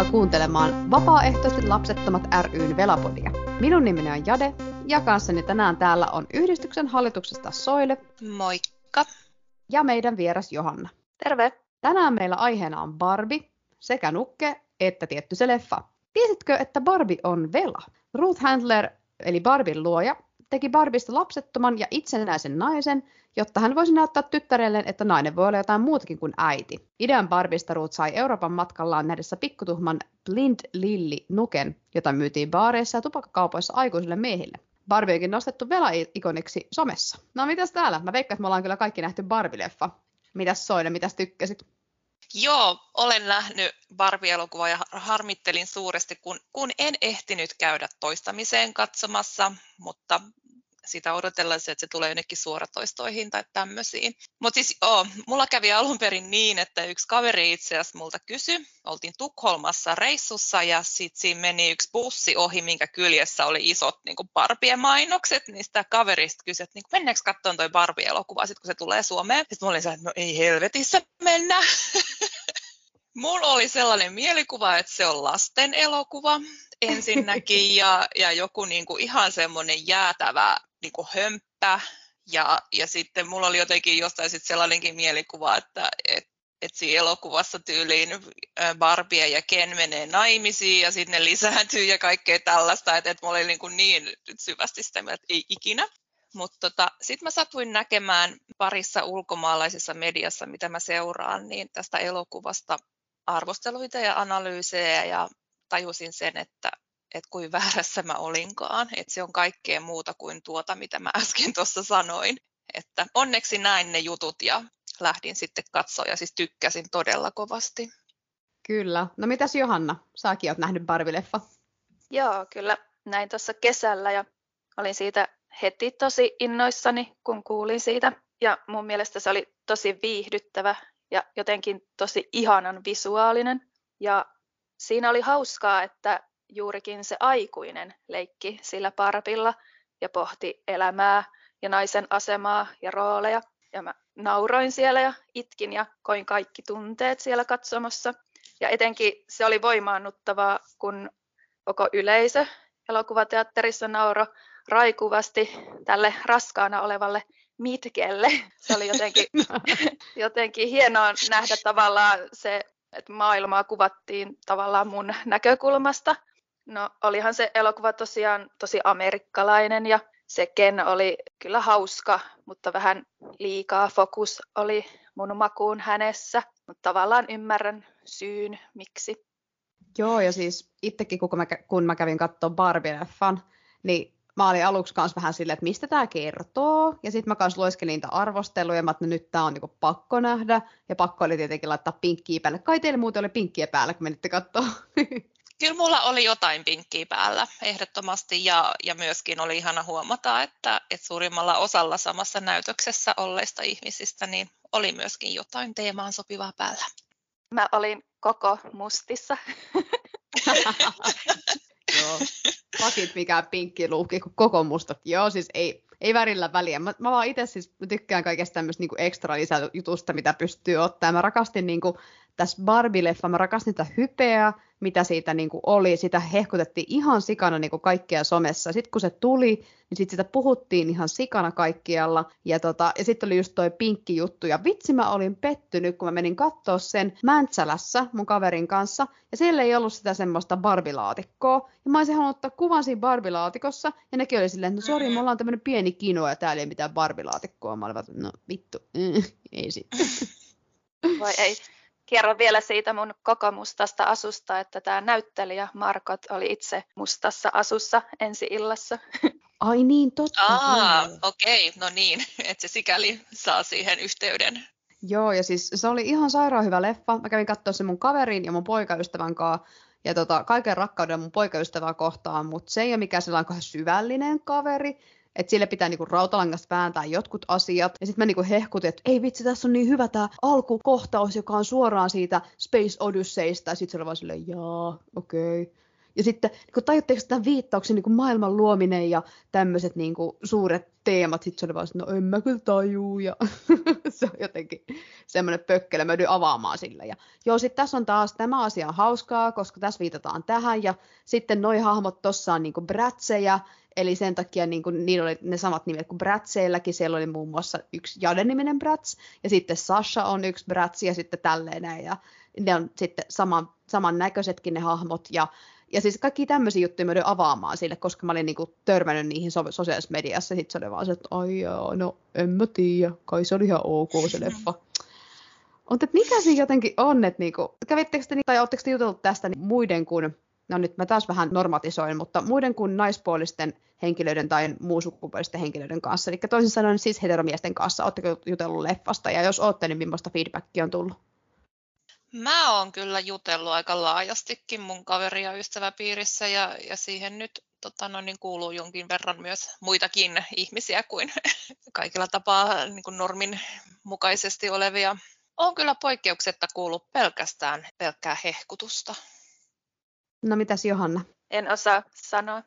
Tervetuloa kuuntelemaan Vapaaehtoisesti lapsettomat ryn Velapodia. Minun nimeni on Jade ja kanssani tänään täällä on yhdistyksen hallituksesta Soile. Moikka. Ja meidän vieras Johanna. Terve. Tänään meillä aiheena on Barbie, sekä nukke että tietty se leffa. Tiesitkö, että Barbie on Vela? Ruth Handler, eli Barbin luoja, teki Barbista lapsettoman ja itsenäisen naisen, jotta hän voisi näyttää tyttärelleen, että nainen voi olla jotain muutakin kuin äiti. Idean Barbista Ruth sai Euroopan matkallaan nähdessä pikkutuhman Blind Lilly Nuken, jota myytiin baareissa ja tupakkakaupoissa aikuisille miehille. Barbie onkin nostettu vela-ikoniksi somessa. No mitäs täällä? Mä veikkaan, että me ollaan kyllä kaikki nähty Barbie-leffa. Mitäs Soine, mitäs tykkäsit? Joo, olen nähnyt Barbie-elokuvaa ja harmittelin suuresti, kun, kun en ehtinyt käydä toistamiseen katsomassa, mutta sitä odotellaan, että se tulee jonnekin suoratoistoihin tai tämmöisiin. Mutta siis joo, mulla kävi alun perin niin, että yksi kaveri itse asiassa multa kysyi, oltiin Tukholmassa reissussa ja sitten siinä meni yksi bussi ohi, minkä kyljessä oli isot niin Barbie-mainokset, niin sitä kaverista kysyi, että niin mennäänkö katsomaan toi Barbie-elokuva, sitten kun se tulee Suomeen. Sitten mä olin että no ei helvetissä mennä. Mulla oli sellainen mielikuva, että se on lasten elokuva ensinnäkin ja, ja joku niin kuin ihan semmoinen jäätävä niin kuin hömppä. Ja, ja sitten mulla oli jotenkin jostain sit sellainenkin mielikuva, että et, et siinä elokuvassa tyyliin Barbie ja Ken menee naimisiin ja sitten ne lisääntyy ja kaikkea tällaista, että et mulla oli niin, kuin niin syvästi sitä mieltä, että ei ikinä. Mutta tota, sitten mä satuin näkemään parissa ulkomaalaisessa mediassa, mitä mä seuraan, niin tästä elokuvasta arvosteluita ja analyysejä ja tajusin sen, että, että kuin väärässä mä olinkaan, että se on kaikkea muuta kuin tuota, mitä mä äsken tuossa sanoin. Että onneksi näin ne jutut ja lähdin sitten katsoa ja siis tykkäsin todella kovasti. Kyllä. No mitäs Johanna, saakin oot nähnyt Barbie-leffa? Joo, kyllä näin tuossa kesällä ja olin siitä heti tosi innoissani, kun kuulin siitä. Ja mun mielestä se oli tosi viihdyttävä ja jotenkin tosi ihanan visuaalinen. Ja siinä oli hauskaa, että juurikin se aikuinen leikki sillä parpilla ja pohti elämää ja naisen asemaa ja rooleja. Ja mä nauroin siellä ja itkin ja koin kaikki tunteet siellä katsomassa. Ja etenkin se oli voimaannuttavaa, kun koko yleisö elokuvateatterissa nauro raikuvasti tälle raskaana olevalle mitkelle. Se oli jotenkin, jotenkin hienoa nähdä tavallaan se, että maailmaa kuvattiin tavallaan mun näkökulmasta. No olihan se elokuva tosiaan tosi amerikkalainen ja se Ken oli kyllä hauska, mutta vähän liikaa fokus oli mun makuun hänessä. Mutta tavallaan ymmärrän syyn, miksi. Joo, ja siis itsekin kun mä, kun mä kävin katsoa Barbie-leffan, niin mä olin aluksi kanssa vähän silleen, että mistä tämä kertoo. Ja sitten mä kanssa lueskelin niitä arvosteluja, että nyt tämä on niinku pakko nähdä. Ja pakko oli tietenkin laittaa pinkkiä päälle. Kai teillä muuten oli pinkkiä päällä, kun menitte katsoa. Kyllä mulla oli jotain pinkkiä päällä ehdottomasti ja, ja myöskin oli ihana huomata, että, että suurimmalla osalla samassa näytöksessä olleista ihmisistä niin oli myöskin jotain teemaan sopivaa päällä. Mä olin koko mustissa. Joo, pakit mikään pinkki luukki, kun koko mustat. Joo, siis ei, ei värillä väliä. Mä, mä vaan itse siis mä tykkään kaikesta tämmöistä niinku ekstra lisäjutusta, mitä pystyy ottaa. Mä rakastin niinku, tässä Barbie-leffa, mä rakastin tätä hypeä, mitä siitä niin kuin oli. Sitä hehkutettiin ihan sikana niin kuin kaikkea somessa. Sitten kun se tuli, niin sitten sitä puhuttiin ihan sikana kaikkialla. Ja, tota, ja sitten oli just toi pinkki juttu. Ja vitsi mä olin pettynyt, kun mä menin katsoa sen Mäntsälässä mun kaverin kanssa. Ja siellä ei ollut sitä semmoista barbilaatikkoa. Ja mä olisin halunnut ottaa kuvan siinä barbilaatikossa. Ja nekin oli silleen, että no sori, mulla on tämmöinen pieni kino ja täällä ei mitään barbilaatikkoa. Mä olin no vittu, ei sitten. Voi ei kerron vielä siitä mun koko mustasta asusta, että tämä näyttelijä Markot oli itse mustassa asussa ensi illassa. Ai niin, totta. Aa, okei, okay. no niin, että se sikäli saa siihen yhteyden. Joo, ja siis se oli ihan sairaan hyvä leffa. Mä kävin katsoa sen mun kaverin ja mun poikaystävän kanssa. Ja tota, kaiken rakkauden mun poikaystävää kohtaan, mutta se ei ole mikään sellainen syvällinen kaveri, että sille pitää niinku rautalangasta vääntää jotkut asiat. Ja sitten mä niinku hehkutin, että ei vitsi, tässä on niin hyvä tämä alkukohtaus, joka on suoraan siitä Space Odysseysta. Ja sitten se oli vaan silleen, jaa, okei. Okay. Ja sitten niin tajutteko tämän viittauksen niin maailman luominen ja tämmöiset niin suuret teemat, sitten se oli vaan, no en mä kyllä tajuu, ja se on jotenkin semmoinen pökkelä, mä avaamaan sillä. Ja joo, sitten tässä on taas, tämä asia on hauskaa, koska tässä viitataan tähän, ja sitten noi hahmot tossa on niin brätsejä, eli sen takia niin kuin, niillä oli ne samat nimet kuin Bratseilläkin, siellä oli muun muassa yksi Jade-niminen Brats, ja sitten Sasha on yksi Brats, ja sitten tälleen näin, ja ne on sitten saman, samannäköisetkin ne hahmot, ja ja siis kaikki tämmöisiä juttuja mä avaamaan sille, koska mä olin niinku törmännyt niihin so- sosiaalisessa mediassa. Sitten se oli vaan se, että ai jaa, no en mä tiedä, kai se oli ihan ok se leffa. Mutta mikä siinä jotenkin on, että niinku, kävittekö te, tai oletteko te jutellut tästä niin muiden kuin, no nyt mä taas vähän normatisoin, mutta muiden kuin naispuolisten henkilöiden tai muusukkupuolisten henkilöiden kanssa, eli toisin sanoen siis heteromiesten kanssa, oletteko jutellut leffasta, ja jos olette, niin millaista feedbackia on tullut? Mä oon kyllä jutellut aika laajastikin mun kaveri- ja ystäväpiirissä ja, ja siihen nyt tota, no, niin kuuluu jonkin verran myös muitakin ihmisiä kuin kaikilla tapaa niin kuin normin mukaisesti olevia. On kyllä poikkeuksetta kuullut pelkästään pelkkää hehkutusta. No mitäs Johanna? En osaa sanoa.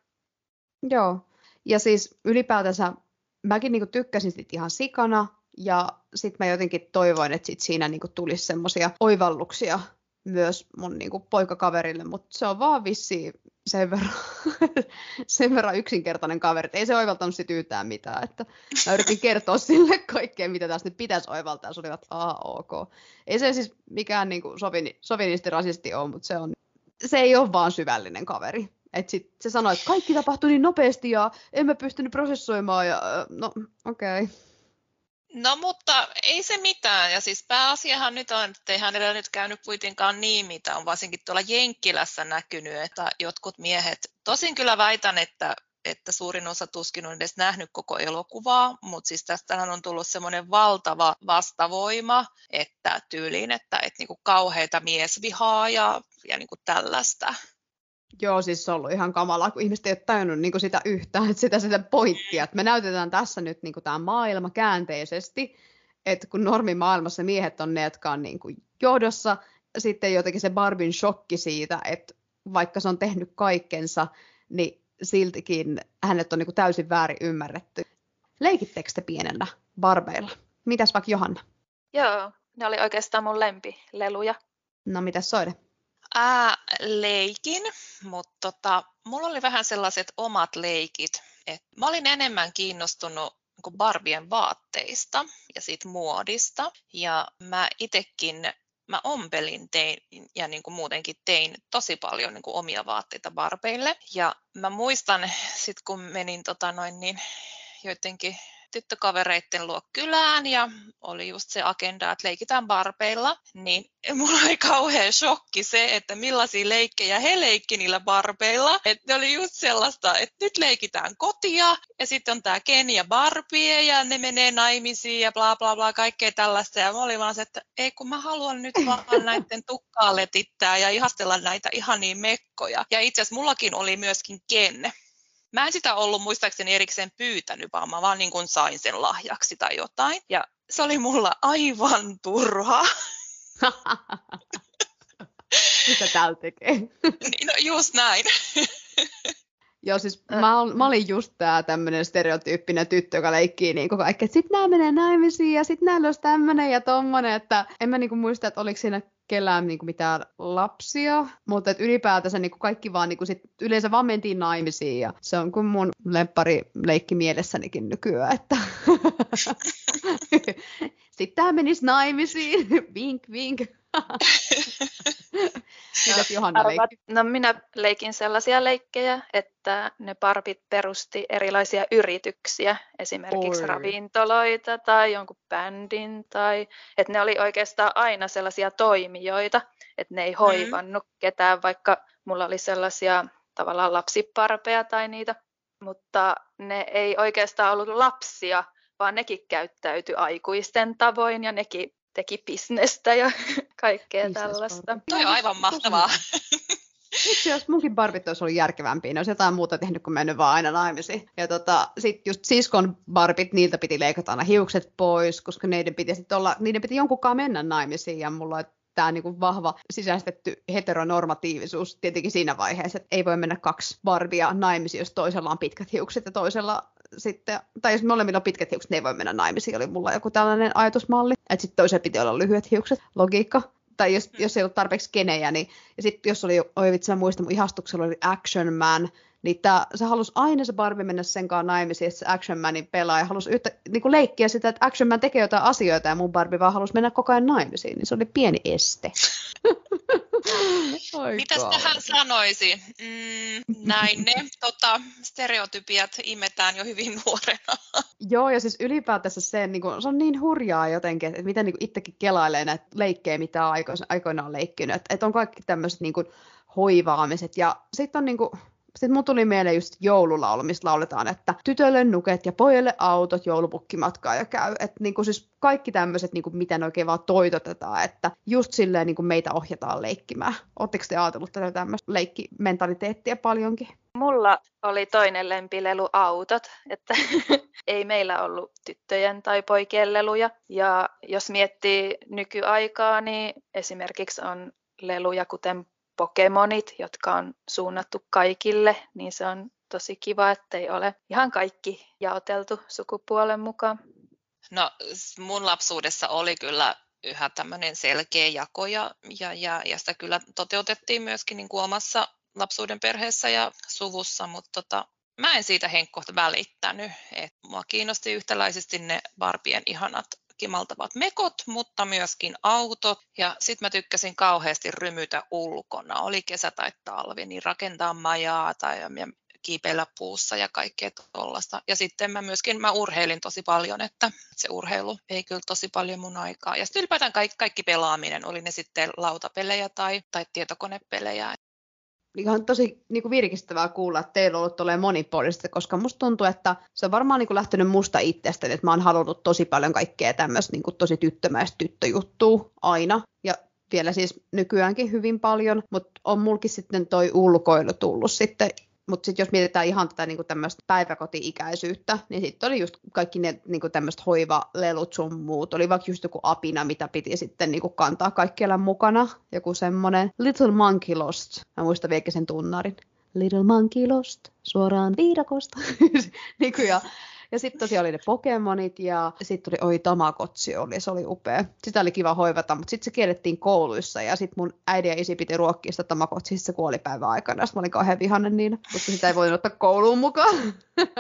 Joo, ja siis ylipäätänsä mäkin niinku tykkäsin sit ihan sikana, ja sitten mä jotenkin toivoin, että sit siinä niinku tulisi semmoisia oivalluksia myös mun niinku poikakaverille, mutta se on vaan vissi sen verran, sen verran yksinkertainen kaveri, ei se oivaltanut sit yhtään mitään. Että mä yritin kertoa sille kaikkea, mitä tässä nyt pitäisi oivaltaa, se oli, aha, ok. Ei se siis mikään niinku sovini, sovinisti rasisti ole, mutta se, on, se ei ole vaan syvällinen kaveri. Et sit se sanoi, että kaikki tapahtui niin nopeasti ja en mä pystynyt prosessoimaan ja no okei. Okay. No mutta ei se mitään. Ja siis pääasiahan nyt on, että ei hänellä nyt käynyt kuitenkaan niin, mitä on varsinkin tuolla Jenkkilässä näkynyt, että jotkut miehet, tosin kyllä väitän, että että suurin osa tuskin on edes nähnyt koko elokuvaa, mutta siis tästähän on tullut semmoinen valtava vastavoima, että tyyliin, että, että niinku kauheita miesvihaa ja, ja niinku tällaista. Joo, siis se on ollut ihan kamalaa, kun ihmiset ei ole tajunnut niin sitä yhtään, että sitä, sitä pointtia, että me näytetään tässä nyt niin tämä maailma käänteisesti, että kun normimaailmassa miehet on ne, jotka on niin kuin johdossa, sitten jotenkin se Barbin shokki siitä, että vaikka se on tehnyt kaikkensa, niin siltikin hänet on niin kuin täysin väärin ymmärretty. Leikittekö te pienellä barbeilla? Mitäs vaikka Johanna? Joo, ne oli oikeastaan mun lempileluja. No mitäs soide? Ää, leikin, mutta tota, mulla oli vähän sellaiset omat leikit. Et mä olin enemmän kiinnostunut niin Barbien vaatteista ja siitä muodista. Ja mä itekin, mä ompelin tein, ja niin kuin muutenkin tein tosi paljon niin kuin omia vaatteita Barbeille. Ja mä muistan sit kun menin tota noin, niin joidenkin tyttökavereitten luo kylään ja oli just se agenda, että leikitään barbeilla, niin mulla oli kauhean shokki se, että millaisia leikkejä he leikki niillä barbeilla. Että ne oli just sellaista, että nyt leikitään kotia ja sitten on tämä Ken ja Barbie ja ne menee naimisiin ja bla bla bla, kaikkea tällaista. Ja mä olin vaan se, että ei kun mä haluan nyt vaan näiden tukkaa letittää ja ihastella näitä ihania mekkoja. Ja itse asiassa mullakin oli myöskin Ken. Mä en sitä ollut muistaakseni erikseen pyytänyt, vaan mä vaan niin kuin sain sen lahjaksi tai jotain. Ja se oli mulla aivan turha. Mitä täällä tekee? niin, no just näin. Joo, siis mä, mä olin just tää tämmönen stereotyyppinen tyttö, joka leikkii niinku kaikki, että sit nää menee naimisiin ja sit nää olisi tämmönen ja tommonen, että en mä niinku muista, että oliko siinä kellään niinku mitään lapsia, mutta et ylipäätänsä niinku kaikki vaan niinku sit yleensä vaan mentiin naimisiin ja se on kuin mun lemppari leikki mielessänikin nykyään, että sitten tämä menisi naimisiin, vink vink. Mitäs Johanna leikki? No minä leikin sellaisia leikkejä, että ne parpit perusti erilaisia yrityksiä, esimerkiksi Oi. ravintoloita tai jonkun bändin, tai että ne oli oikeastaan aina sellaisia toimijoita, että ne ei mm. hoivannut mm. ketään, vaikka mulla oli sellaisia tavallaan lapsiparpeja tai niitä, mutta ne ei oikeastaan ollut lapsia, vaan nekin käyttäytyi aikuisten tavoin ja nekin teki bisnestä ja kaikkea Business tällaista. Toi on aivan mahtavaa. Itse jos munkin barbit olisi ollut järkevämpiä, ne olisi jotain muuta tehnyt kuin mennyt vaan aina naimisiin. Ja tota, sitten just siskon barbit, niiltä piti leikata aina hiukset pois, koska niiden piti, sit olla, niiden piti jonkunkaan mennä naimisiin. Ja mulla tämä niinku vahva sisäistetty heteronormatiivisuus tietenkin siinä vaiheessa, että ei voi mennä kaksi Barbia naimisiin, jos toisella on pitkät hiukset ja toisella sitten, tai jos molemmilla on pitkät hiukset, ne ei voi mennä naimisiin, oli mulla joku tällainen ajatusmalli, että sitten toisella piti olla lyhyet hiukset, logiikka. Tai jos, mm. jos ei ollut tarpeeksi kenejä, niin ja sitten jos oli, oi vitsi mä muistan, mun ihastuksella oli Action Man, niin tää, se halusi aina se Barbie mennä sen kanssa naimisiin, että se Action Manin pelaaja halusi yhtä, niin kuin leikkiä sitä, että Action Man tekee jotain asioita ja mun Barbie vaan halusi mennä koko ajan naimisiin, niin se oli pieni este. Mitäs tähän sanoisi? Mm, näin ne tota, stereotypiat imetään jo hyvin nuorena. Joo, ja siis ylipäätänsä se, niin kuin, se on niin hurjaa jotenkin, että miten niin itsekin kelailee näitä leikkejä, mitä aikoinaan on leikkinyt. Että, että on kaikki tämmöiset niin kuin, hoivaamiset. Ja sitten on niin kuin, sitten mun tuli mieleen just joululaulu, missä lauletaan, että tytölle nuket ja pojille autot joulupukkimatkaa ja käy. Että niinku siis kaikki tämmöiset, niinku, miten oikein vaan toitotetaan, että just silleen niinku meitä ohjataan leikkimään. Oletteko te ajatellut tätä tämmöistä leikkimentaliteettia paljonkin? Mulla oli toinen lempilelu autot, että ei meillä ollut tyttöjen tai poikien leluja. Ja jos miettii nykyaikaa, niin esimerkiksi on leluja kuten Pokemonit, jotka on suunnattu kaikille, niin se on tosi kiva, ettei ole ihan kaikki jaoteltu sukupuolen mukaan. No mun lapsuudessa oli kyllä yhä tämmöinen selkeä jako ja, ja, ja, ja sitä kyllä toteutettiin myöskin niin kuin omassa lapsuuden perheessä ja suvussa, mutta tota, mä en siitä henkkohta välittänyt. Et mua kiinnosti yhtäläisesti ne Barbien ihanat kimaltavat mekot, mutta myöskin autot. Ja sitten mä tykkäsin kauheasti rymytä ulkona, oli kesä tai talvi, niin rakentaa majaa tai kiipeillä puussa ja kaikkea tuollaista. Ja sitten mä myöskin mä urheilin tosi paljon, että se urheilu ei kyllä tosi paljon mun aikaa. Ja sitten ylipäätään kaikki, kaikki pelaaminen, oli ne sitten lautapelejä tai, tai tietokonepelejä ihan tosi niin kuin virkistävää kuulla, että teillä on ollut tolleen monipuolista, koska musta tuntuu, että se on varmaan niin kuin lähtenyt musta itsestäni, että mä oon halunnut tosi paljon kaikkea tämmöistä niin kuin tosi tyttömäistä tyttöjuttua aina. Ja vielä siis nykyäänkin hyvin paljon, mutta on mulkin sitten toi ulkoilu tullut sitten mutta sitten jos mietitään ihan tätä niinku tämmöistä päiväkoti-ikäisyyttä, niin sitten oli just kaikki ne niinku tämmöiset hoivalelut sun muut. Oli vaikka just joku apina, mitä piti sitten niinku kantaa kaikkialla mukana. Joku semmoinen Little Monkey Lost. Mä muistan vielä sen tunnarin. Little Monkey Lost, suoraan viidakosta. niin ja ja sitten tosiaan oli ne Pokemonit ja sitten tuli, oi Tamagotchi oli, se oli upea. Sitä oli kiva hoivata, mutta sitten se kiellettiin kouluissa ja sitten mun äiti ja isi piti ruokkia sitä Tamagotchissa kuolipäivän aikana. Sitten mä olin kauhean vihanen niin, koska sitä ei voinut ottaa kouluun mukaan.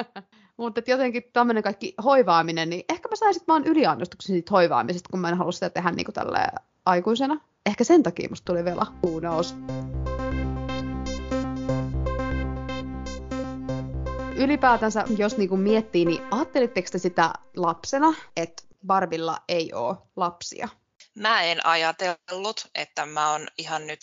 Mutta jotenkin tämmöinen kaikki hoivaaminen, niin ehkä mä saisin vaan yliannostuksen siitä hoivaamisesta, kun mä en halua sitä tehdä niin kuin aikuisena. Ehkä sen takia musta tuli vielä who knows. Ylipäätänsä, jos niinku miettii, niin ajattelitteko te sitä lapsena, että Barbilla ei ole lapsia? Mä en ajatellut, että mä oon ihan nyt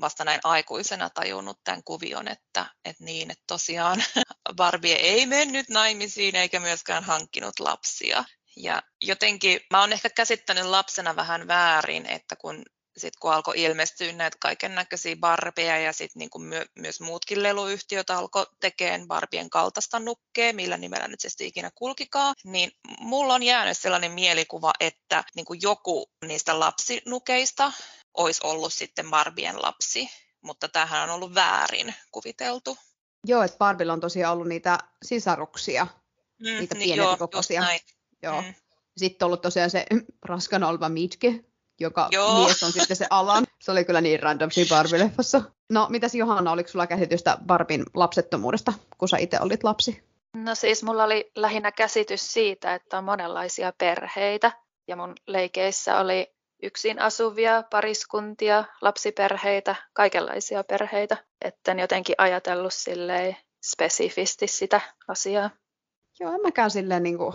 vasta näin aikuisena tajunnut tämän kuvion, että, että niin, että tosiaan Barbie ei mennyt naimisiin eikä myöskään hankkinut lapsia. Ja jotenkin mä oon ehkä käsittänyt lapsena vähän väärin, että kun sitten kun alkoi ilmestyä näitä kaiken näköisiä barbeja ja sitten niin my- myös muutkin leluyhtiöt alkoi tekemään barbien kaltaista nukkea, millä nimellä nyt se sitten ikinä kulkikaa, niin mulla on jäänyt sellainen mielikuva, että niin kuin joku niistä lapsinukeista olisi ollut sitten barbien lapsi, mutta tähän on ollut väärin kuviteltu. Joo, että Barbilla on tosiaan ollut niitä sisaruksia, mm, niitä niin, pienempi kokoisia. Joo. Mm. Sitten on ollut tosiaan se raskana oleva Mitke, joka Joo. mies on sitten se Alan. Se oli kyllä niin random siinä Barbie-leffassa. No, mitäs Johanna, oliko sulla käsitystä Barbin lapsettomuudesta, kun sä itse olit lapsi? No siis mulla oli lähinnä käsitys siitä, että on monenlaisia perheitä. Ja mun leikeissä oli yksin asuvia pariskuntia, lapsiperheitä, kaikenlaisia perheitä. Etten jotenkin ajatellut silleen spesifisti sitä asiaa. Joo, en mäkään silleen niin kuin...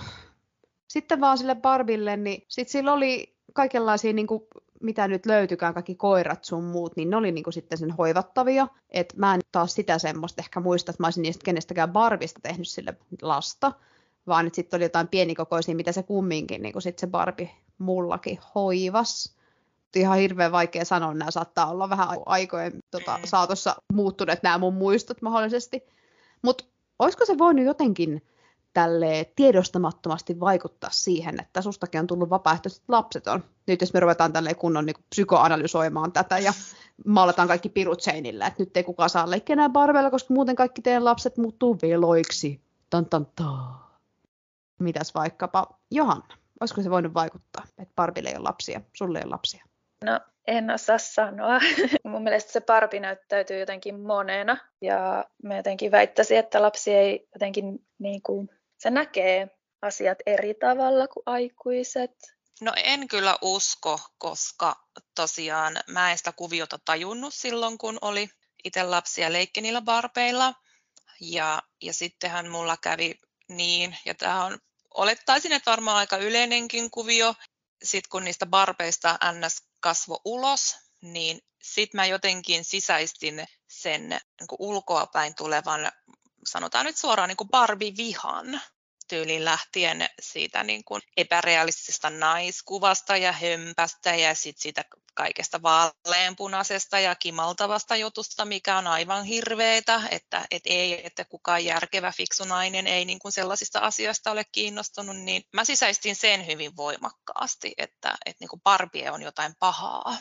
Sitten vaan sille Barbille, niin sit sillä oli kaikenlaisia, niin kuin, mitä nyt löytykään, kaikki koirat sun muut, niin ne oli niin kuin, sitten sen hoivattavia. Et mä en taas sitä semmoista ehkä muista, että mä olisin niistä kenestäkään Barbista tehnyt sille lasta, vaan että sitten oli jotain pienikokoisia, mitä se kumminkin niin kuin sit se Barbie mullakin hoivas. Ihan hirveän vaikea sanoa, nämä saattaa olla vähän aikojen tota, mm. saatossa muuttuneet nämä mun muistot mahdollisesti. Mutta olisiko se voinut jotenkin tälle tiedostamattomasti vaikuttaa siihen, että sustakin on tullut vapaaehtoiset lapseton. Nyt jos me ruvetaan tälle kunnon niin psykoanalysoimaan tätä ja maalataan kaikki pirut seinillä, että nyt ei kukaan saa leikkiä enää barbeilla, koska muuten kaikki teidän lapset muuttuu veloiksi. Tan, tan. Mitäs vaikkapa Johanna? Olisiko se voinut vaikuttaa, että Barbille ei ole lapsia, sulle ei ole lapsia? No en osaa sanoa. Mun mielestä se parpi näyttäytyy jotenkin monena ja mä jotenkin väittäisin, että lapsi ei jotenkin niin kuin, se näkee asiat eri tavalla kuin aikuiset. No en kyllä usko, koska tosiaan mä en sitä kuviota tajunnut silloin, kun oli itse lapsia leikki barpeilla. Ja, ja sittenhän mulla kävi niin, ja tämä on, olettaisin, että varmaan aika yleinenkin kuvio, sitten kun niistä barpeista NS kasvo ulos, niin sitten mä jotenkin sisäistin sen niin ulkoapäin tulevan, sanotaan nyt suoraan niin Barbie-vihan tyyliin lähtien siitä niin kuin epärealistisesta naiskuvasta ja hömpästä ja sitten siitä kaikesta vaaleanpunaisesta ja kimaltavasta jutusta, mikä on aivan hirveetä, että et ei, että kukaan järkevä, fiksu nainen ei niin kuin sellaisista asioista ole kiinnostunut, niin mä sisäistin sen hyvin voimakkaasti, että, että niin kuin Barbie on jotain pahaa.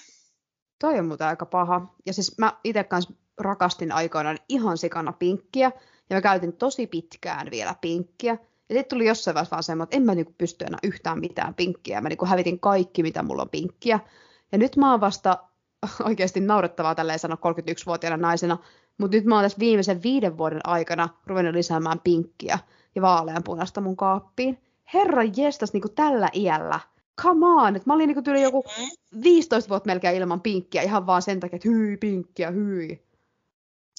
Toi on muuten aika paha. Ja siis mä itse kanssa rakastin aikoinaan ihan sikana pinkkiä, ja mä käytin tosi pitkään vielä pinkkiä. Ja sitten tuli jossain vaiheessa vaan semmoinen, että en mä niinku pysty enää yhtään mitään pinkkiä. Mä niinku hävitin kaikki, mitä mulla on pinkkiä. Ja nyt mä oon vasta oikeasti naurettavaa tälleen sanoa 31-vuotiaana naisena, mutta nyt mä oon tässä viimeisen viiden vuoden aikana ruvennut lisäämään pinkkiä ja vaaleanpunasta mun kaappiin. Herra jestas, niin kuin tällä iällä. Come on, että mä olin niin kuin joku 15 vuotta melkein ilman pinkkiä ihan vaan sen takia, että hyi, pinkkiä, hyi.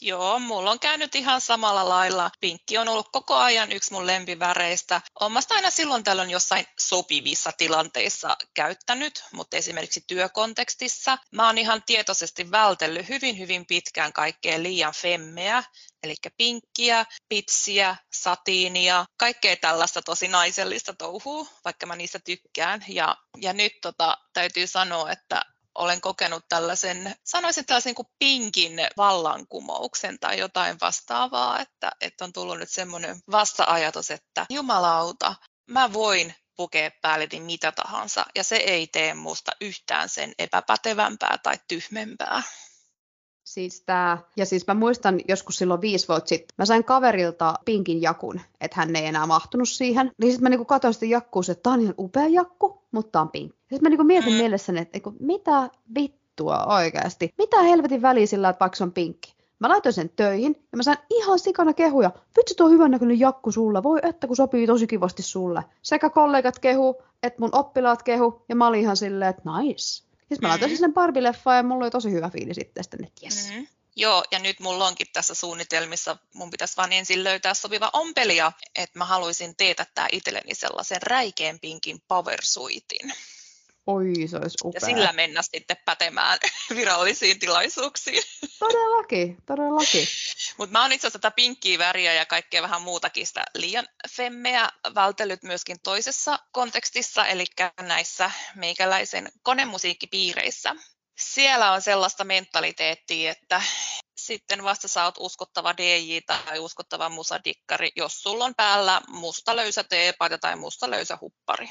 Joo, mulla on käynyt ihan samalla lailla. Pinkki on ollut koko ajan yksi mun lempiväreistä. Olen aina silloin tällöin jossain sopivissa tilanteissa käyttänyt, mutta esimerkiksi työkontekstissa mä oon ihan tietoisesti vältellyt hyvin hyvin pitkään kaikkea liian femmeä, eli pinkkiä, pitsiä, satiinia, kaikkea tällaista tosi naisellista touhua, vaikka mä niistä tykkään. Ja, ja nyt tota, täytyy sanoa, että olen kokenut tällaisen, sanoisin tällaisen kuin pinkin vallankumouksen tai jotain vastaavaa, että, että on tullut nyt semmoinen vasta-ajatus, että jumalauta, mä voin pukea päälleni mitä tahansa ja se ei tee musta yhtään sen epäpätevämpää tai tyhmempää. Siis tää, ja siis mä muistan joskus silloin viisi vuotta sitten, mä sain kaverilta pinkin jakun, että hän ei enää mahtunut siihen. Niin sitten mä niinku katsoin sitä jakkua, että tää on ihan upea jakku, mutta on pinkki. Sitten mä niinku mietin mm. mielessäni, että niinku, mitä vittua oikeasti? Mitä helvetin väliä sillä, että vaikka se on pinkki? Mä laitoin sen töihin ja mä sain ihan sikana kehuja. Vitsi tuo hyvän näköinen jakku sulle. Voi että kun sopii tosi kivasti sulle. Sekä kollegat kehu, että mun oppilaat kehu. Ja mä olin ihan silleen, että nice. Siis mä laitoin mm-hmm. sen Barbie-leffaan ja mulla oli tosi hyvä fiili sitten, että yes. Mm-hmm. Joo, ja nyt mulla onkin tässä suunnitelmissa, mun pitäisi vaan ensin löytää sopiva ompelia, että mä haluaisin teetättää itselleni sellaisen räikeän pinkin powersuitin. Oi, se olisi upea. Ja sillä mennä sitten pätemään virallisiin tilaisuuksiin. Todellakin, todellakin. Mutta mä oon itse asiassa tätä pinkkiä väriä ja kaikkea vähän muutakin sitä liian femmeä vältellyt myöskin toisessa kontekstissa, eli näissä meikäläisen konemusiikkipiireissä. Siellä on sellaista mentaliteettia, että sitten vasta sä oot uskottava DJ tai uskottava musadikkari, jos sulla on päällä musta löysä teepaita tai musta löysä huppari.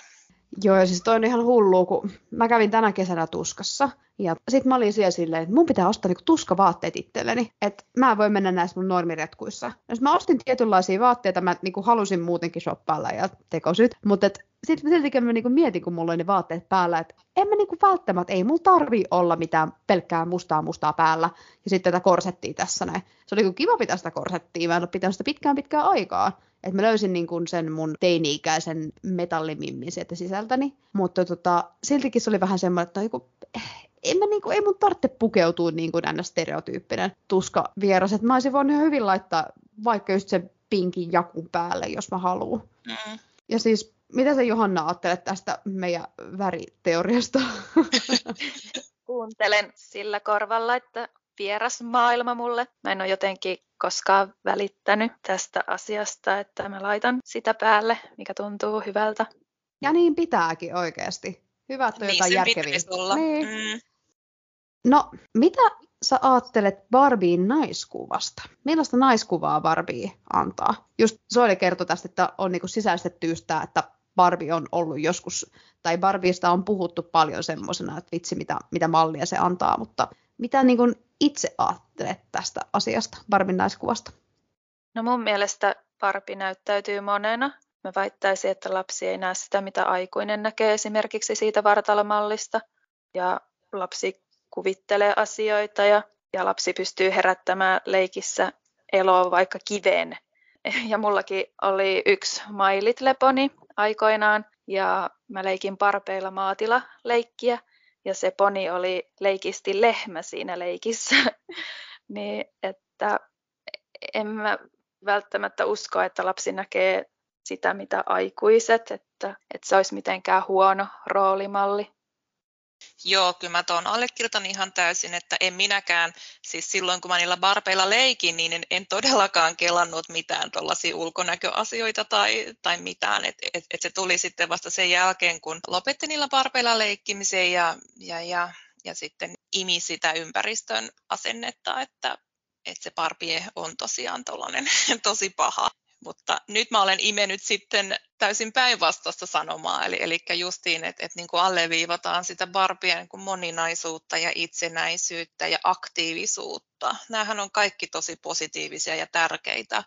Joo, ja siis toi on ihan hullu, kun mä kävin tänä kesänä tuskassa. Ja sit mä olin siellä silleen, että mun pitää ostaa niinku tuskavaatteet itselleni. Että mä voin mennä näissä mun normiretkuissa. Jos mä ostin tietynlaisia vaatteita, mä niinku halusin muutenkin shoppailla ja tekosyt. Mutta sitten siltikin mä niinku mietin, kun mulla oli ne vaatteet päällä, että en mä niinku välttämättä, ei mulla tarvii olla mitään pelkkää mustaa mustaa päällä. Ja sitten tätä korsettia tässä näin. Se oli kiva pitää sitä korsettia, mä en ole pitänyt sitä pitkään pitkään aikaa. Että mä löysin niin kuin sen mun teini-ikäisen metallimimmin sieltä sisältäni. Mutta tota, siltikin se oli vähän semmoinen, että joku, en mä niin kuin, ei mun tarvitse pukeutua niin kuin stereotyyppinen tuska vieras. Että mä olisin voinut ihan hyvin laittaa vaikka just sen pinkin jakun päälle, jos mä haluan. Mm. Ja siis, mitä sä Johanna ajattelet tästä meidän väriteoriasta? Kuuntelen sillä korvalla, että vieras maailma mulle. Mä en ole jotenkin koskaan välittänyt tästä asiasta, että mä laitan sitä päälle, mikä tuntuu hyvältä. Ja niin pitääkin oikeasti. Hyvät on niin, jotain järkeviä. Niin. Mm. No, mitä sä ajattelet Barbiin naiskuvasta? Millaista naiskuvaa Barbie antaa? Just Soili kertoi tästä, että on niinku sisäistetty tää, että Barbie on ollut joskus, tai Barbiesta on puhuttu paljon semmoisena, että vitsi mitä, mitä mallia se antaa, mutta mitä niin kuin itse ajattelet tästä asiasta, Barbin naiskuvasta? No mun mielestä Barbie näyttäytyy monena. Mä väittäisin, että lapsi ei näe sitä, mitä aikuinen näkee esimerkiksi siitä vartalomallista. Ja lapsi kuvittelee asioita ja, ja lapsi pystyy herättämään leikissä eloa vaikka kiveen. Ja mullakin oli yksi Pony aikoinaan ja mä leikin parpeilla maatila leikkiä ja se poni oli leikisti lehmä siinä leikissä. niin että en mä välttämättä usko, että lapsi näkee sitä, mitä aikuiset, että, että se olisi mitenkään huono roolimalli. Joo, kyllä mä tuon allekirjoitan ihan täysin, että en minäkään, siis silloin kun mä niillä barpeilla leikin, niin en, en todellakaan kelannut mitään tuollaisia ulkonäköasioita tai, tai mitään. Et, et, et se tuli sitten vasta sen jälkeen, kun lopetti niillä barpeilla leikkimisen ja, ja, ja, ja sitten imi sitä ympäristön asennetta, että, että se Barbie on tosiaan tosi paha. Mutta nyt mä olen imennyt sitten täysin päinvastaista sanomaa, eli, eli justiin, että, että niin kuin alleviivataan sitä Barbien niin kuin moninaisuutta ja itsenäisyyttä ja aktiivisuutta. Nämähän on kaikki tosi positiivisia ja tärkeitä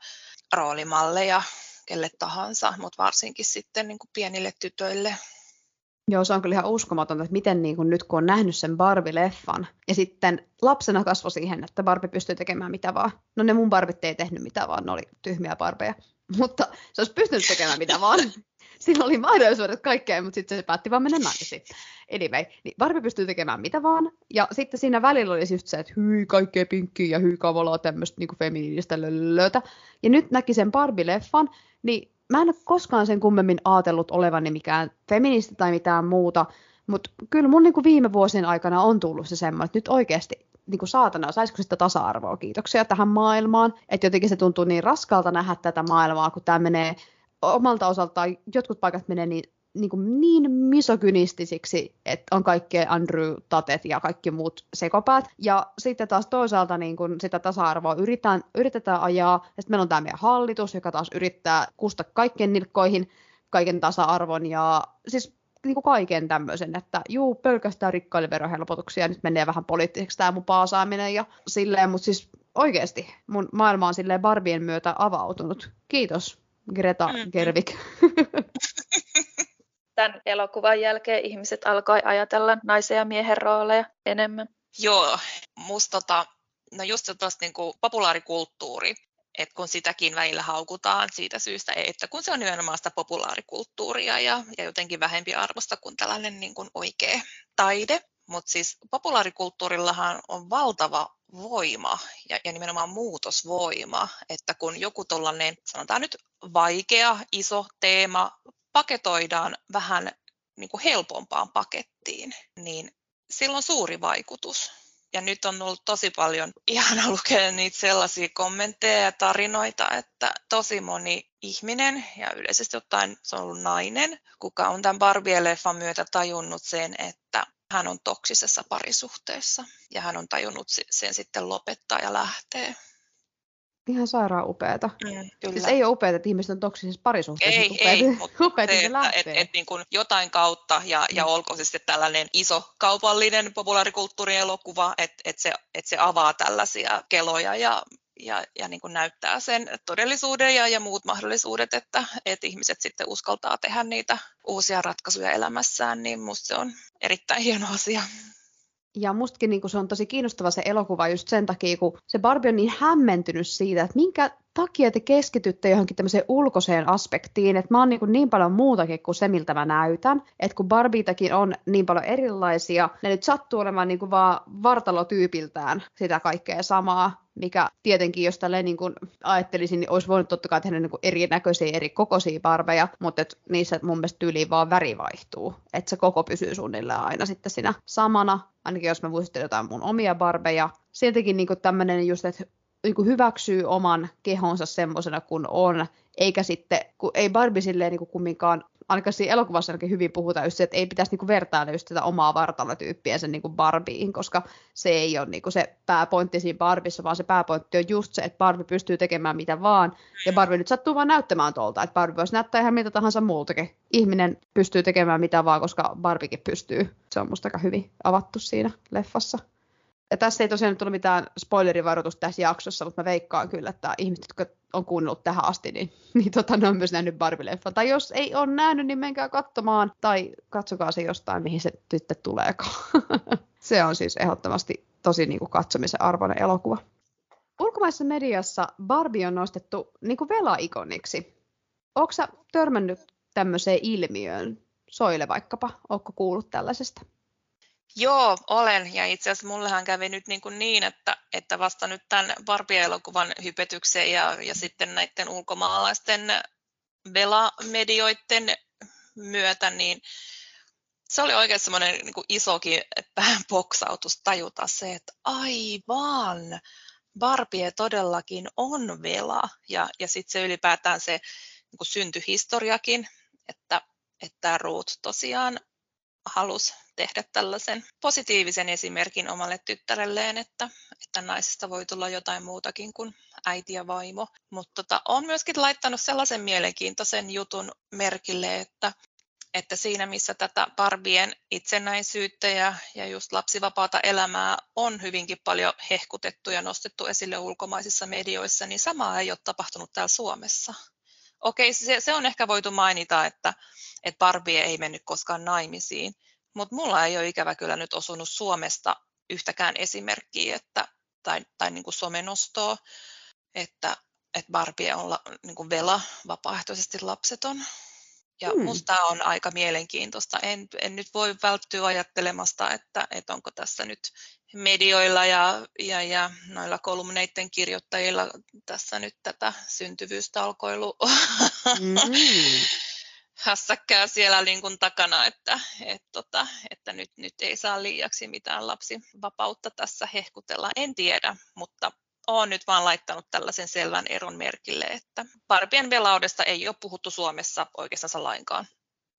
roolimalleja kelle tahansa, mutta varsinkin sitten niin kuin pienille tytöille. Joo, se on kyllä ihan uskomatonta, että miten niin kuin nyt kun on nähnyt sen Barbie-leffan ja sitten lapsena kasvoi siihen, että Barbie pystyy tekemään mitä vaan. No ne mun Barbit ei tehnyt mitä vaan, ne oli tyhmiä Barbeja. Mutta se olisi pystynyt tekemään mitä vaan. Sillä oli mahdollisuudet kaikkeen, mutta sitten se päätti vaan mennä naimisiin. Anyway, niin Barbie pystyy tekemään mitä vaan. Ja sitten siinä välillä oli just se, että hyi, kaikkea pinkkiä ja hyi, kavalaa tämmöistä niin feminiinistä löllötä. Ja nyt näki sen Barbie-leffan, niin mä en ole koskaan sen kummemmin ajatellut olevani mikään feministi tai mitään muuta, mutta kyllä mun niin kuin viime vuosien aikana on tullut se semmoinen, että nyt oikeasti niin kuin saatana, saisiko sitä tasa-arvoa, kiitoksia tähän maailmaan. Että jotenkin se tuntuu niin raskalta nähdä tätä maailmaa, kun tämä menee omalta osaltaan, jotkut paikat menee niin niin, kuin niin misogynistisiksi, että on kaikkea Andrew Tatet ja kaikki muut sekopäät. Ja sitten taas toisaalta niin kuin sitä tasa-arvoa yritetään, yritetään ajaa. Ja sitten meillä on tämä meidän hallitus, joka taas yrittää kusta kaikkien nilkkoihin kaiken tasa-arvon ja siis niin kuin kaiken tämmöisen, että juu, pelkästään rikkaille verohelpotuksia, nyt menee vähän poliittiseksi tämä mun paasaaminen ja silleen, mutta siis oikeasti mun maailma on silleen Barbien myötä avautunut. Kiitos, Greta mm. Tämän elokuvan jälkeen ihmiset alkoi ajatella naisen ja miehen rooleja enemmän. Joo, musta tota, no just tuosta niin populaarikulttuuri, että kun sitäkin välillä haukutaan siitä syystä, että kun se on nimenomaan sitä populaarikulttuuria ja, ja jotenkin vähempi arvosta kuin tällainen niin kuin oikea taide. Mutta siis populaarikulttuurillahan on valtava voima ja, ja nimenomaan muutosvoima, että kun joku tuollainen, sanotaan nyt vaikea, iso teema paketoidaan vähän niin kuin helpompaan pakettiin, niin sillä on suuri vaikutus. Ja nyt on ollut tosi paljon ihana lukea niitä sellaisia kommentteja ja tarinoita, että tosi moni ihminen, ja yleisesti ottaen se on ollut nainen, kuka on tämän Barbie-leffan myötä tajunnut sen, että hän on toksisessa parisuhteessa ja hän on tajunnut sen sitten lopettaa ja lähteä ihan sairaan upeata. Mm, Siis ei ole upeata, että ihmiset on toksisessa parisuhteessa. Ei, upeata, ei, mutta se, että et, et, niin kuin jotain kautta, ja, ja mm. olkoon se sitten tällainen iso kaupallinen populaarikulttuurielokuva, että et se, et se avaa tällaisia keloja ja, ja, ja niin kuin näyttää sen todellisuuden ja, ja muut mahdollisuudet, että, että ihmiset sitten uskaltaa tehdä niitä uusia ratkaisuja elämässään, niin musta se on erittäin hieno asia. Ja mustakin niin se on tosi kiinnostava se elokuva just sen takia, kun se Barbie on niin hämmentynyt siitä, että minkä takia te keskitytte johonkin tämmöiseen ulkoiseen aspektiin, että mä oon niin, niin paljon muutakin kuin se, miltä mä näytän, että kun Barbiitakin on niin paljon erilaisia, ne nyt sattuu olemaan niin kuin vaan vartalotyypiltään sitä kaikkea samaa, mikä tietenkin, jos tälleen niin kuin ajattelisin, niin olisi voinut totta kai tehdä niin kuin erinäköisiä, eri kokoisia barbeja, mutta et niissä mun mielestä tyyliin vaan väri vaihtuu, että se koko pysyy suunnilleen aina sitten siinä samana, ainakin jos mä muistelen jotain mun omia barbeja. Siltikin niin tämmöinen just, että niin hyväksyy oman kehonsa semmoisena kuin on, eikä sitten, kun ei Barbie silleen niin kuin kumminkaan ainakaan siinä elokuvassa hyvin puhutaan just se, että ei pitäisi niinku vertailla just tätä omaa vartalotyyppiä sen niinku Barbiin, koska se ei ole niinku se pääpointti siinä Barbissa, vaan se pääpointti on just se, että Barbie pystyy tekemään mitä vaan, ja Barbie nyt sattuu vaan näyttämään tuolta, että Barbie voisi näyttää ihan mitä tahansa muutakin. Ihminen pystyy tekemään mitä vaan, koska Barbikin pystyy. Se on musta aika hyvin avattu siinä leffassa. Ja tässä ei tosiaan tule mitään spoilerivaroitusta tässä jaksossa, mutta mä veikkaan kyllä, että ihmiset, jotka on kuunnellut tähän asti, niin, niin tota, ne on myös nähnyt Barbie-leffan. Tai jos ei ole nähnyt, niin menkää katsomaan, tai katsokaa se jostain, mihin se tyttö tuleekaan. se on siis ehdottomasti tosi niin kuin katsomisen arvoinen elokuva. Ulkomaisessa mediassa Barbie on nostettu niin kuin velaikoniksi. Sä törmännyt tämmöiseen ilmiöön? Soile vaikkapa, onko kuullut tällaisesta? Joo, olen. Ja itse asiassa mullehan kävi nyt niin, kuin niin että, että vasta nyt tämän Barbie-elokuvan hypetyksen ja, ja sitten näiden ulkomaalaisten velamedioiden myötä, niin se oli oikein semmoinen niin kuin isokin poksautus tajuta se, että aivan, Barbie todellakin on vela. Ja, ja sitten se ylipäätään se niin kuin syntyhistoriakin, että, että Ruth tosiaan halusi tehdä tällaisen positiivisen esimerkin omalle tyttärelleen, että, että naisesta voi tulla jotain muutakin kuin äiti ja vaimo. Mutta tota, on myöskin laittanut sellaisen mielenkiintoisen jutun merkille, että, että siinä missä tätä Barbien itsenäisyyttä ja, ja just lapsivapaata elämää on hyvinkin paljon hehkutettu ja nostettu esille ulkomaisissa medioissa, niin samaa ei ole tapahtunut täällä Suomessa. Okei, se, se on ehkä voitu mainita, että, että Barbie ei mennyt koskaan naimisiin, mutta mulla ei ole ikävä kyllä nyt osunut Suomesta yhtäkään esimerkkiä että, tai, tai niin kuin somenostoa, että, että Barbie on la, niin kuin vela vapaaehtoisesti lapseton. Ja hmm. musta on aika mielenkiintoista. En, en nyt voi välttyä ajattelemasta, että, että onko tässä nyt medioilla ja, ja, ja noilla kolumneiden kirjoittajilla tässä nyt tätä syntyvyystalkoilu mm-hmm. Hässäkkää siellä niin kuin takana, että, et, tota, että nyt, nyt ei saa liiaksi mitään lapsivapautta tässä hehkutella. En tiedä, mutta olen nyt vaan laittanut tällaisen selvän eron merkille, että Barbien velaudesta ei ole puhuttu Suomessa oikeastaan lainkaan.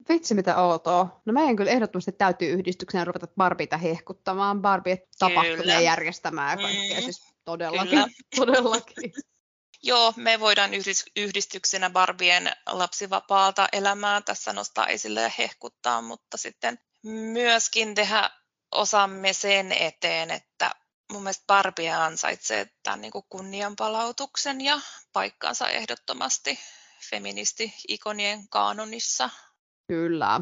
Vitsi mitä outoa. No meidän kyllä ehdottomasti täytyy yhdistyksenä ruveta Barbita hehkuttamaan, Barbie tapahtumia järjestämään ja kaikkea. Mm, siis todellakin, kyllä. todellakin. Joo, me voidaan yhdistyksenä Barbien lapsivapaalta elämää tässä nostaa esille ja hehkuttaa, mutta sitten myöskin tehdä osamme sen eteen, että mun mielestä Barbie ansaitsee tämän niin kuin kunnianpalautuksen ja paikkaansa ehdottomasti feministi-ikonien kaanonissa. Kyllä.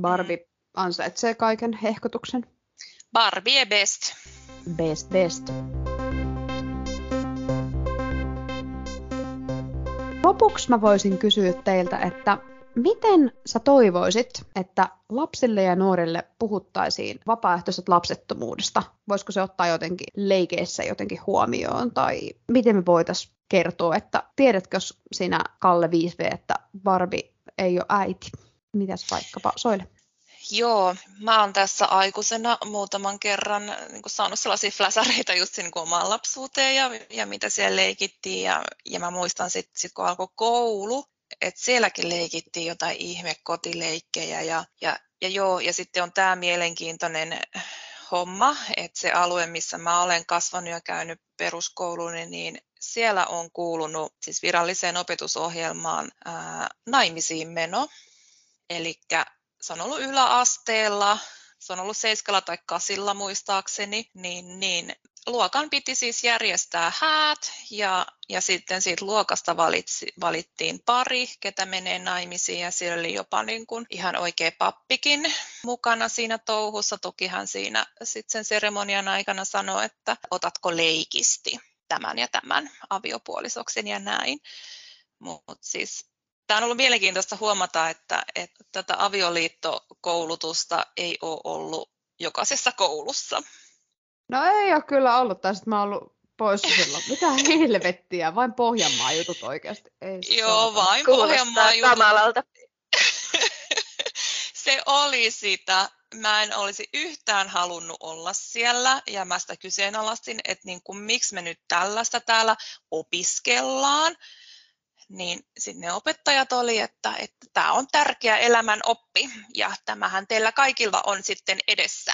Barbie mm. ansaitsee kaiken hehkutuksen. Barbie best. Best, best. Lopuksi mä voisin kysyä teiltä, että miten sä toivoisit, että lapsille ja nuorille puhuttaisiin vapaaehtoiset lapsettomuudesta? Voisiko se ottaa jotenkin leikeissä jotenkin huomioon? Tai miten me voitaisiin kertoa, että tiedätkö sinä Kalle 5V, että Barbie ei ole äiti? Mitäs vaikkapa Soile? Joo, mä oon tässä aikuisena muutaman kerran niin saanut sellaisia fläsäreitä just niin omaan lapsuuteen ja, ja mitä siellä leikittiin. Ja, ja mä muistan sitten, sit, kun alkoi koulu, että sielläkin leikittiin jotain ihme kotileikkejä. Ja, ja, ja joo, ja sitten on tämä mielenkiintoinen homma, että se alue, missä mä olen kasvanut ja käynyt peruskoulun, niin siellä on kuulunut siis viralliseen opetusohjelmaan ää, naimisiin meno. Eli se on ollut yläasteella, se on ollut seiskalla tai kasilla muistaakseni, niin, niin luokan piti siis järjestää häät ja, ja sitten siitä luokasta valitsi, valittiin pari, ketä menee naimisiin ja siellä oli jopa niin kuin ihan oikea pappikin mukana siinä touhussa. Toki hän siinä sitten sen seremonian aikana sanoi, että otatko leikisti tämän ja tämän aviopuolisoksen ja näin. Mutta siis Tämä on ollut mielenkiintoista huomata, että, että tätä avioliittokoulutusta ei ole ollut jokaisessa koulussa. No ei ole kyllä ollut, tai sitten mä oon ollut poissa silloin. Mitä helvettiä, vain Pohjanmaa jutut oikeasti. Ei Joo, vain Pohjanmaa jutut. Kamalalta. Se oli sitä. Mä en olisi yhtään halunnut olla siellä ja mä sitä kyseenalaistin, että niin kuin, miksi me nyt tällaista täällä opiskellaan niin sitten ne opettajat oli, että tämä on tärkeä elämän oppi ja tämähän teillä kaikilla on sitten edessä.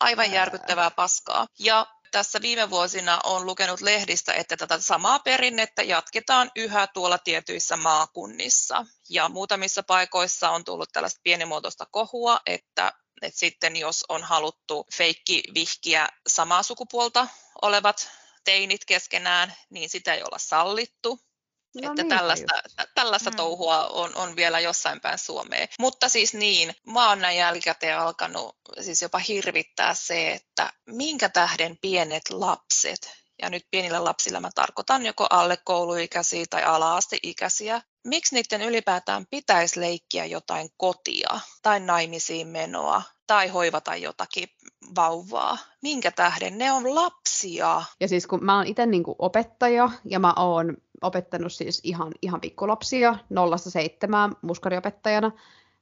Aivan järkyttävää paskaa. Ja tässä viime vuosina on lukenut lehdistä, että tätä samaa perinnettä jatketaan yhä tuolla tietyissä maakunnissa. Ja muutamissa paikoissa on tullut tällaista pienimuotoista kohua, että, että sitten jos on haluttu feikki vihkiä samaa sukupuolta olevat teinit keskenään, niin sitä ei olla sallittu. No että tällaista, tällaista mm. touhua on, on vielä jossain päin Suomea. Mutta siis niin, mä oon näin jälkikäteen alkanut siis jopa hirvittää se, että minkä tähden pienet lapset, ja nyt pienillä lapsilla mä tarkoitan joko alle kouluikäisiä tai ala-asteikäisiä, miksi niiden ylipäätään pitäisi leikkiä jotain kotia tai naimisiin menoa tai hoivata jotakin vauvaa. Minkä tähden? Ne on lapsia. Ja siis kun mä oon itse niin opettaja ja mä oon opettanut siis ihan, ihan pikkulapsia, nollasta seitsemään muskariopettajana,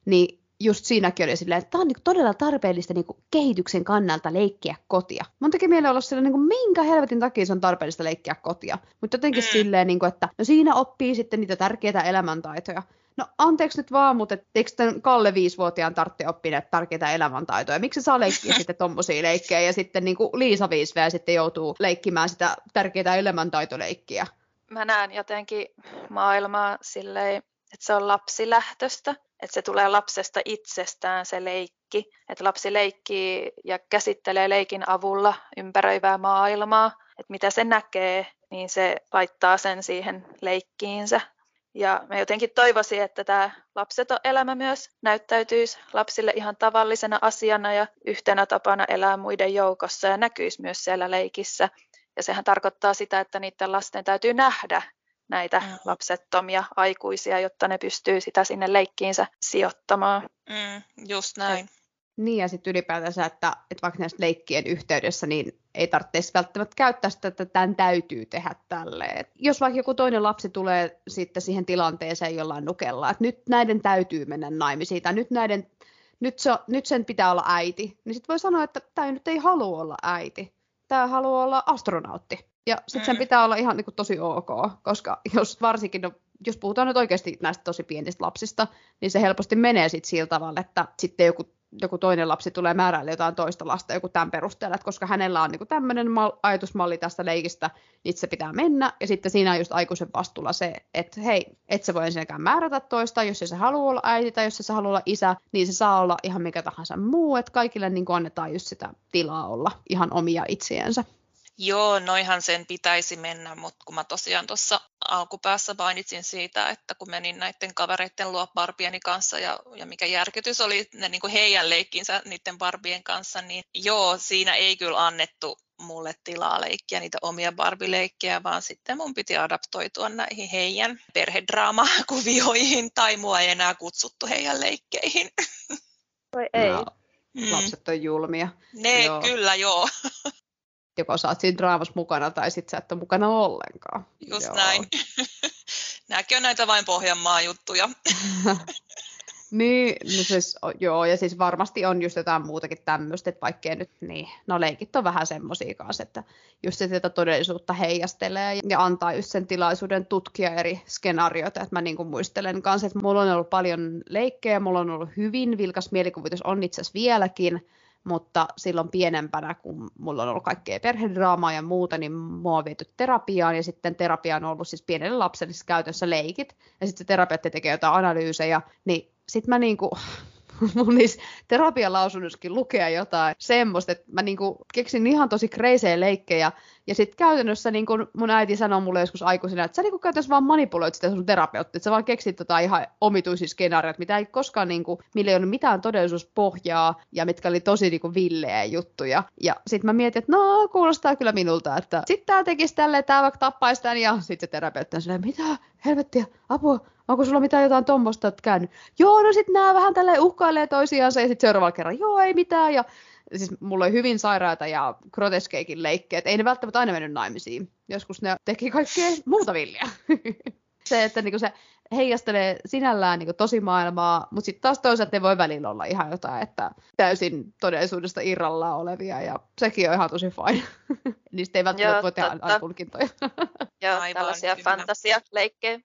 niin just siinäkin oli silleen, että tämä on niin todella tarpeellista niin kehityksen kannalta leikkiä kotia. Mun teki mieleen olla silleen, niin minkä helvetin takia se on tarpeellista leikkiä kotia. Mutta jotenkin mm. silleen, niin kuin, että no siinä oppii sitten niitä tärkeitä elämäntaitoja. No anteeksi nyt vaan, mutta eikö tämän Kalle viisivuotiaan tarvitse oppia näitä tärkeitä elämäntaitoja? Miksi saa leikkiä sitten tommosia leikkejä ja sitten niin kuin Liisa viisveä sitten joutuu leikkimään sitä tärkeitä elämäntaitoleikkiä? Mä näen jotenkin maailmaa silleen, että se on lapsilähtöstä, että se tulee lapsesta itsestään se leikki, että lapsi leikkii ja käsittelee leikin avulla ympäröivää maailmaa, että mitä se näkee, niin se laittaa sen siihen leikkiinsä. Ja mä jotenkin toivoisin, että tämä lapseton elämä myös näyttäytyisi lapsille ihan tavallisena asiana ja yhtenä tapana elää muiden joukossa ja näkyisi myös siellä leikissä. Ja sehän tarkoittaa sitä, että niiden lasten täytyy nähdä näitä mm. lapsettomia aikuisia, jotta ne pystyy sitä sinne leikkiinsä sijoittamaan. Mm, just näin. Niin ja sitten ylipäätänsä, että, että vaikka näistä leikkien yhteydessä, niin ei tarvitsisi välttämättä käyttää sitä, että tämän täytyy tehdä tälleen. Jos vaikka joku toinen lapsi tulee sitten siihen tilanteeseen jollain nukella, että nyt näiden täytyy mennä naimisiin, tai nyt, näiden, nyt, se, nyt sen pitää olla äiti, niin sitten voi sanoa, että tämä nyt ei halua olla äiti. Tämä haluaa olla astronautti. Ja sitten sen mm. pitää olla ihan niin kuin, tosi ok, koska jos varsinkin, no, jos puhutaan nyt oikeasti näistä tosi pienistä lapsista, niin se helposti menee sitten sillä tavalla, että sitten joku joku toinen lapsi tulee määräillä jotain toista lasta joku tämän perusteella, että koska hänellä on niin tämmöinen mal- ajatusmalli tästä leikistä, niin se pitää mennä. Ja sitten siinä on just aikuisen vastuulla se, että hei, et se voi ensinnäkään määrätä toista, jos se haluaa olla äiti tai jos se haluaa olla isä, niin se saa olla ihan mikä tahansa muu, että kaikille niin annetaan just sitä tilaa olla ihan omia itsiensä. Joo, noihan sen pitäisi mennä, mutta kun mä tosiaan tuossa alkupäässä mainitsin siitä, että kun menin näiden kavereiden luo Barbieni kanssa ja, ja mikä järkytys oli ne niin kuin heidän leikkinsä niiden Barbien kanssa, niin joo, siinä ei kyllä annettu mulle tilaa leikkiä niitä omia Barbie-leikkejä, vaan sitten mun piti adaptoitua näihin heidän perhedraamakuvioihin tai mua ei enää kutsuttu heidän leikkeihin. Voi ei. No, lapset on julmia. Ne, joo. kyllä joo joko sä oot siinä draamassa mukana tai sit sä et ole mukana ollenkaan. Just Joo. näin. Nämäkin on näitä vain Pohjanmaa juttuja. niin, no siis, joo, ja siis varmasti on just jotain muutakin tämmöistä, että vaikkei nyt, niin, no leikit on vähän semmoisia kanssa, että just sitä todellisuutta heijastelee ja antaa just sen tilaisuuden tutkia eri skenaarioita, että mä niin kuin muistelen kanssa, että mulla on ollut paljon leikkejä, mulla on ollut hyvin vilkas mielikuvitus, on itse asiassa vieläkin, mutta silloin pienempänä, kun mulla on ollut kaikkea perhedraamaa ja muuta, niin mua on viety terapiaan, ja sitten terapia on ollut siis pienelle lapselle siis käytössä leikit, ja sitten se terapeutti tekee jotain analyysejä, niin sitten mä niinku, mun niissä terapialausunnossakin lukea jotain semmoista, että mä niinku keksin ihan tosi kreisejä leikkejä, ja sitten käytännössä niin kun mun äiti sanoi mulle joskus aikuisena, että sä niin käytännössä vaan manipuloit sitä sun terapeutti, että sä vaan keksit tota ihan omituisia skenaarioita, mitä ei koskaan, niin kuin, millä ei ole mitään todellisuuspohjaa ja mitkä oli tosi niin kuin, villeä juttuja. Ja sitten mä mietin, että no kuulostaa kyllä minulta, että sitten tää tekisi tälleen, tää vaikka tappaisi tämän ja sitten se terapeutti on silleen, mitä helvettiä, apua, onko sulla mitään jotain tuommoista käynyt? Joo, no sitten nämä vähän tälleen uhkailee toisiansa ja sitten seuraavalla kerran, joo ei mitään ja siis mulla oli hyvin sairaita ja groteskeikin leikkeet. Ei ne välttämättä aina mennyt naimisiin. Joskus ne teki kaikkea muuta villiä. se, että niinku se heijastelee sinällään niinku tosi maailmaa, mutta sitten taas toisaalta ne voi välillä olla ihan jotain, että täysin todellisuudesta irrallaan olevia, ja sekin on ihan tosi fine. Niistä ei välttämättä Joo, voi tehdä tulkintoja. Joo, Aivan, tällaisia fantasialeikkejä.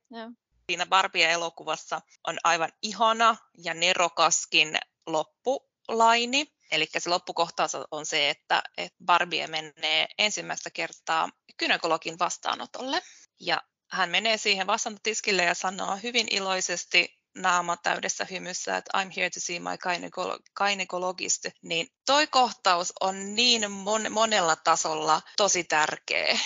Siinä Barbie-elokuvassa on aivan ihana ja nerokaskin loppulaini. Eli se loppukohtaus on se, että, Barbie menee ensimmäistä kertaa kynekologin vastaanotolle. Ja hän menee siihen vastaanotiskille ja sanoo hyvin iloisesti naama täydessä hymyssä, että I'm here to see my gynecologist, niin toi kohtaus on niin mon- monella tasolla tosi tärkeä,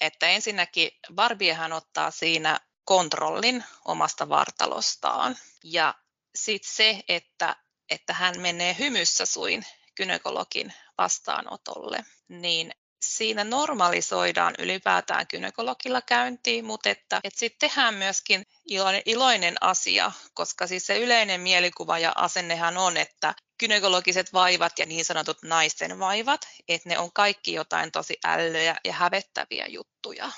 että ensinnäkin Barbiehän ottaa siinä kontrollin omasta vartalostaan ja sitten se, että, että hän menee hymyssä suin gynekologin vastaanotolle, niin siinä normalisoidaan ylipäätään gynekologilla käyntiin, mutta että, että sitten tehdään myöskin iloinen, iloinen asia, koska siis se yleinen mielikuva ja asennehan on, että gynekologiset vaivat ja niin sanotut naisten vaivat, että ne on kaikki jotain tosi ällöjä ja hävettäviä juttuja.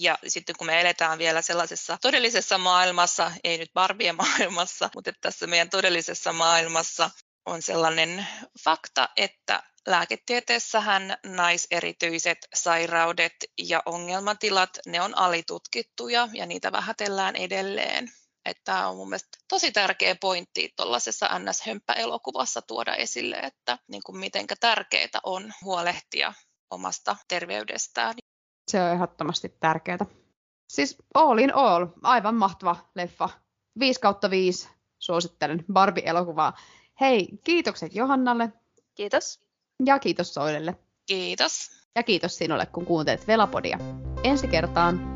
Ja sitten kun me eletään vielä sellaisessa todellisessa maailmassa, ei nyt Barbien maailmassa, mutta tässä meidän todellisessa maailmassa on sellainen fakta, että lääketieteessähän naiserityiset sairaudet ja ongelmatilat, ne on alitutkittuja ja niitä vähätellään edelleen. Että tämä on mun mielestä tosi tärkeä pointti tuollaisessa NS-hömppäelokuvassa tuoda esille, että niin kuin mitenkä tärkeää on huolehtia omasta terveydestään. Se on ehdottomasti tärkeää. Siis all in all, aivan mahtava leffa. 5 kautta 5 suosittelen Barbie-elokuvaa. Hei, kiitokset Johannalle. Kiitos. Ja kiitos Soilelle. Kiitos. Ja kiitos sinulle, kun kuuntelet Velapodia. Ensi kertaan